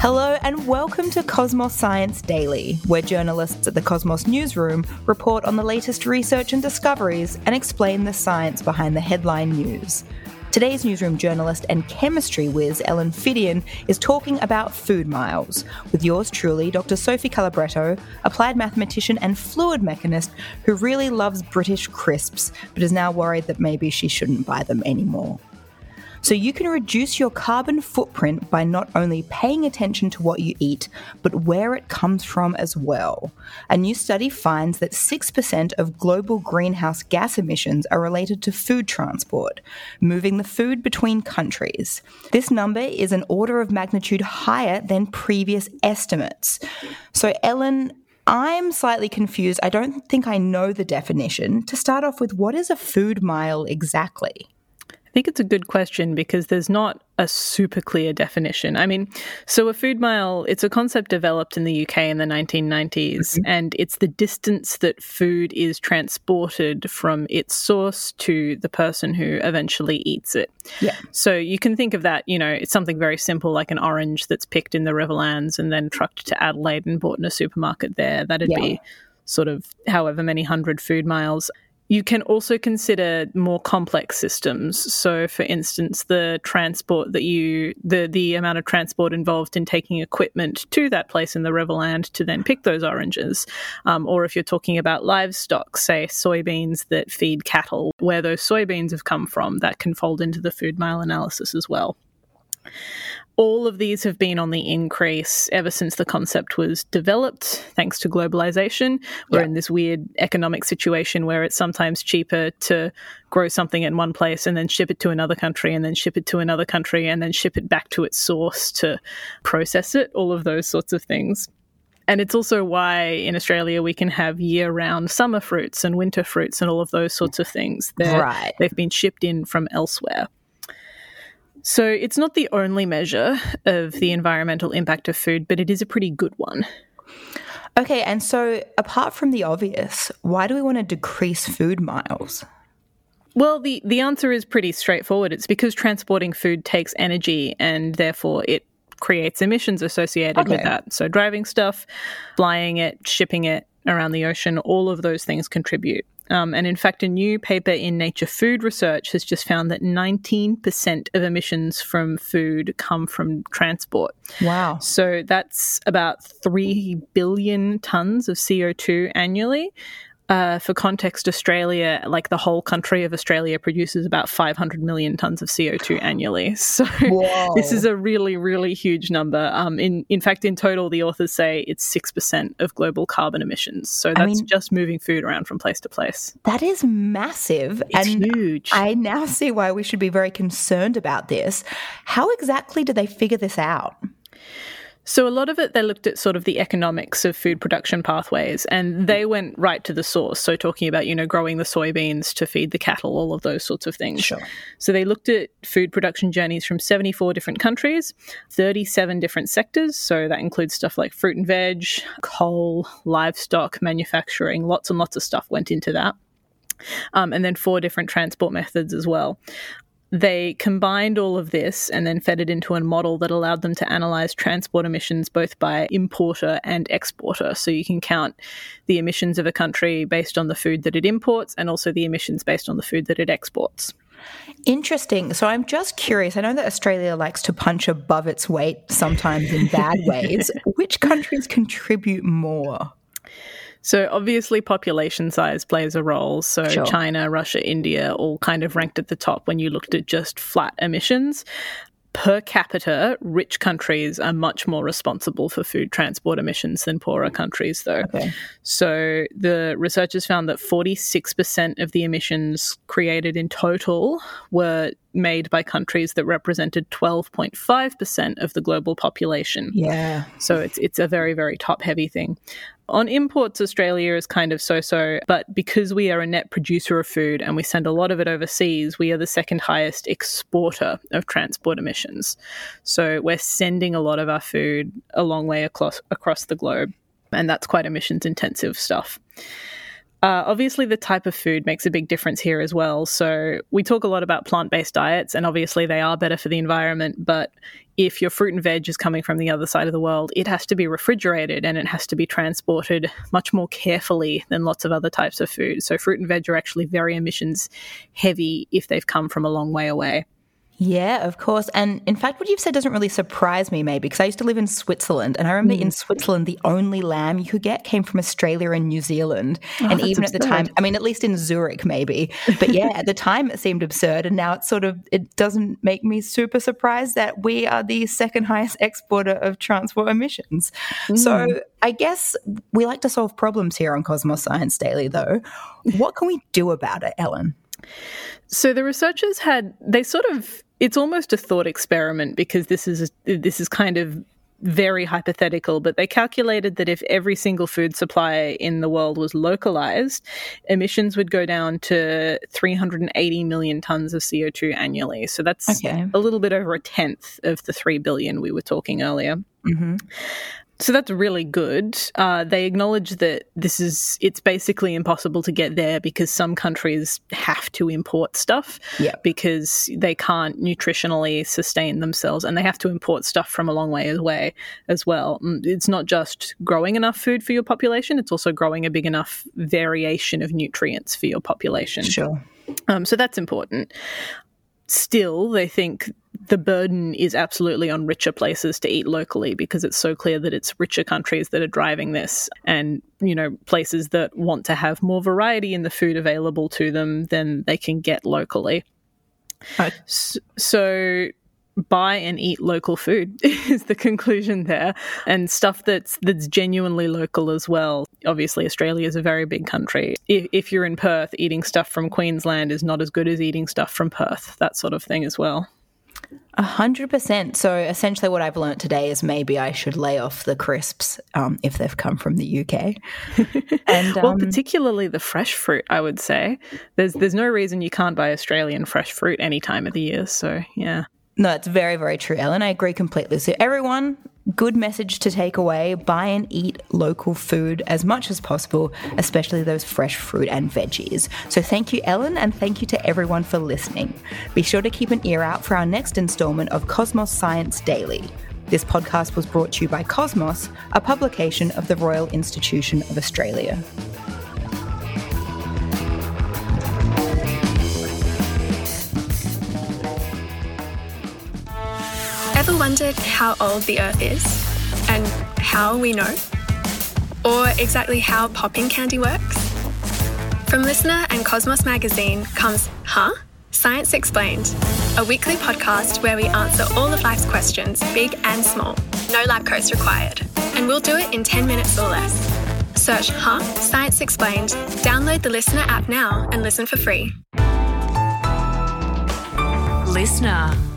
Hello, and welcome to Cosmos Science Daily, where journalists at the Cosmos Newsroom report on the latest research and discoveries and explain the science behind the headline news. Today's newsroom journalist and chemistry whiz Ellen Phiddian is talking about food miles with yours truly, Dr. Sophie Calabretto, applied mathematician and fluid mechanist who really loves British crisps but is now worried that maybe she shouldn't buy them anymore. So you can reduce your carbon footprint by not only paying attention to what you eat, but where it comes from as well. A new study finds that 6% of global greenhouse gas emissions are related to food transport, moving the food between countries. This number is an order of magnitude higher than previous estimates. So, Ellen, I'm slightly confused. I don't think I know the definition. To start off with, what is a food mile exactly? I think it's a good question because there's not a super clear definition. I mean, so a food mile, it's a concept developed in the UK in the 1990s, mm-hmm. and it's the distance that food is transported from its source to the person who eventually eats it. Yeah. So you can think of that, you know, it's something very simple like an orange that's picked in the Riverlands and then trucked to Adelaide and bought in a supermarket there. That'd yeah. be sort of however many hundred food miles. You can also consider more complex systems. So, for instance, the transport that you, the, the amount of transport involved in taking equipment to that place in the Riverland to then pick those oranges. Um, or if you're talking about livestock, say soybeans that feed cattle, where those soybeans have come from, that can fold into the food mile analysis as well all of these have been on the increase ever since the concept was developed, thanks to globalization. We're yeah. in this weird economic situation where it's sometimes cheaper to grow something in one place and then ship it to another country and then ship it to another country and then ship it back to its source to process it, all of those sorts of things. And it's also why in Australia we can have year round summer fruits and winter fruits and all of those sorts of things. They're, right. They've been shipped in from elsewhere. So it's not the only measure of the environmental impact of food, but it is a pretty good one. Okay, and so apart from the obvious, why do we want to decrease food miles? Well, the, the answer is pretty straightforward. It's because transporting food takes energy and therefore it creates emissions associated okay. with that. So driving stuff, flying it, shipping it around the ocean, all of those things contribute. Um, and in fact, a new paper in Nature Food Research has just found that 19% of emissions from food come from transport. Wow. So that's about 3 billion tons of CO2 annually. Uh, for context, Australia, like the whole country of Australia, produces about 500 million tons of CO2 annually. So this is a really, really huge number. Um, in in fact, in total, the authors say it's six percent of global carbon emissions. So that's I mean, just moving food around from place to place. That is massive. It's and huge. I now see why we should be very concerned about this. How exactly do they figure this out? So a lot of it, they looked at sort of the economics of food production pathways, and they went right to the source. So talking about you know growing the soybeans to feed the cattle, all of those sorts of things. Sure. So they looked at food production journeys from 74 different countries, 37 different sectors. So that includes stuff like fruit and veg, coal, livestock, manufacturing. Lots and lots of stuff went into that. Um, and then four different transport methods as well. They combined all of this and then fed it into a model that allowed them to analyze transport emissions both by importer and exporter. So you can count the emissions of a country based on the food that it imports and also the emissions based on the food that it exports. Interesting. So I'm just curious. I know that Australia likes to punch above its weight sometimes in bad ways. Which countries contribute more? So obviously population size plays a role. So sure. China, Russia, India all kind of ranked at the top when you looked at just flat emissions per capita, rich countries are much more responsible for food transport emissions than poorer countries, though. Okay. So the researchers found that 46% of the emissions created in total were made by countries that represented 12.5% of the global population. Yeah. So it's it's a very very top heavy thing. On imports, Australia is kind of so so, but because we are a net producer of food and we send a lot of it overseas, we are the second highest exporter of transport emissions. So we're sending a lot of our food a long way across, across the globe, and that's quite emissions intensive stuff. Uh, obviously, the type of food makes a big difference here as well. So, we talk a lot about plant based diets, and obviously, they are better for the environment. But if your fruit and veg is coming from the other side of the world, it has to be refrigerated and it has to be transported much more carefully than lots of other types of food. So, fruit and veg are actually very emissions heavy if they've come from a long way away. Yeah, of course. And in fact, what you've said doesn't really surprise me, maybe, because I used to live in Switzerland. And I remember mm. in Switzerland, the only lamb you could get came from Australia and New Zealand. Oh, and even absurd. at the time, I mean, at least in Zurich, maybe. But yeah, at the time, it seemed absurd. And now it's sort of, it doesn't make me super surprised that we are the second highest exporter of transport emissions. Mm. So I guess we like to solve problems here on Cosmos Science Daily, though. What can we do about it, Ellen? So the researchers had, they sort of it's almost a thought experiment because this is this is kind of very hypothetical, but they calculated that if every single food supply in the world was localized, emissions would go down to 380 million tons of CO2 annually. So that's okay. a little bit over a tenth of the 3 billion we were talking earlier. Mm-hmm. So that's really good. Uh, they acknowledge that this is, it's basically impossible to get there because some countries have to import stuff yeah. because they can't nutritionally sustain themselves and they have to import stuff from a long way away as well. Mm, it's not just growing enough food for your population, it's also growing a big enough variation of nutrients for your population. Sure. Um, so that's important still, they think the burden is absolutely on richer places to eat locally because it's so clear that it's richer countries that are driving this and you know places that want to have more variety in the food available to them than they can get locally. So buy and eat local food is the conclusion there and stuff that's that's genuinely local as well obviously australia is a very big country if, if you're in perth eating stuff from queensland is not as good as eating stuff from perth that sort of thing as well a hundred percent. So essentially, what I've learned today is maybe I should lay off the crisps um, if they've come from the UK. and um, well, particularly the fresh fruit, I would say. There's there's no reason you can't buy Australian fresh fruit any time of the year. So yeah. No, it's very, very true, Ellen. I agree completely. So, everyone, good message to take away buy and eat local food as much as possible, especially those fresh fruit and veggies. So, thank you, Ellen, and thank you to everyone for listening. Be sure to keep an ear out for our next installment of Cosmos Science Daily. This podcast was brought to you by Cosmos, a publication of the Royal Institution of Australia. Ever wondered how old the Earth is? And how we know? Or exactly how popping candy works? From LiSTNR and Cosmos Magazine comes Huh? Science Explained, a weekly podcast where we answer all of life's questions, big and small. No lab coats required. And we'll do it in 10 minutes or less. Search Huh? Science Explained, download the LiSTNR app now and listen for free. LiSTNR.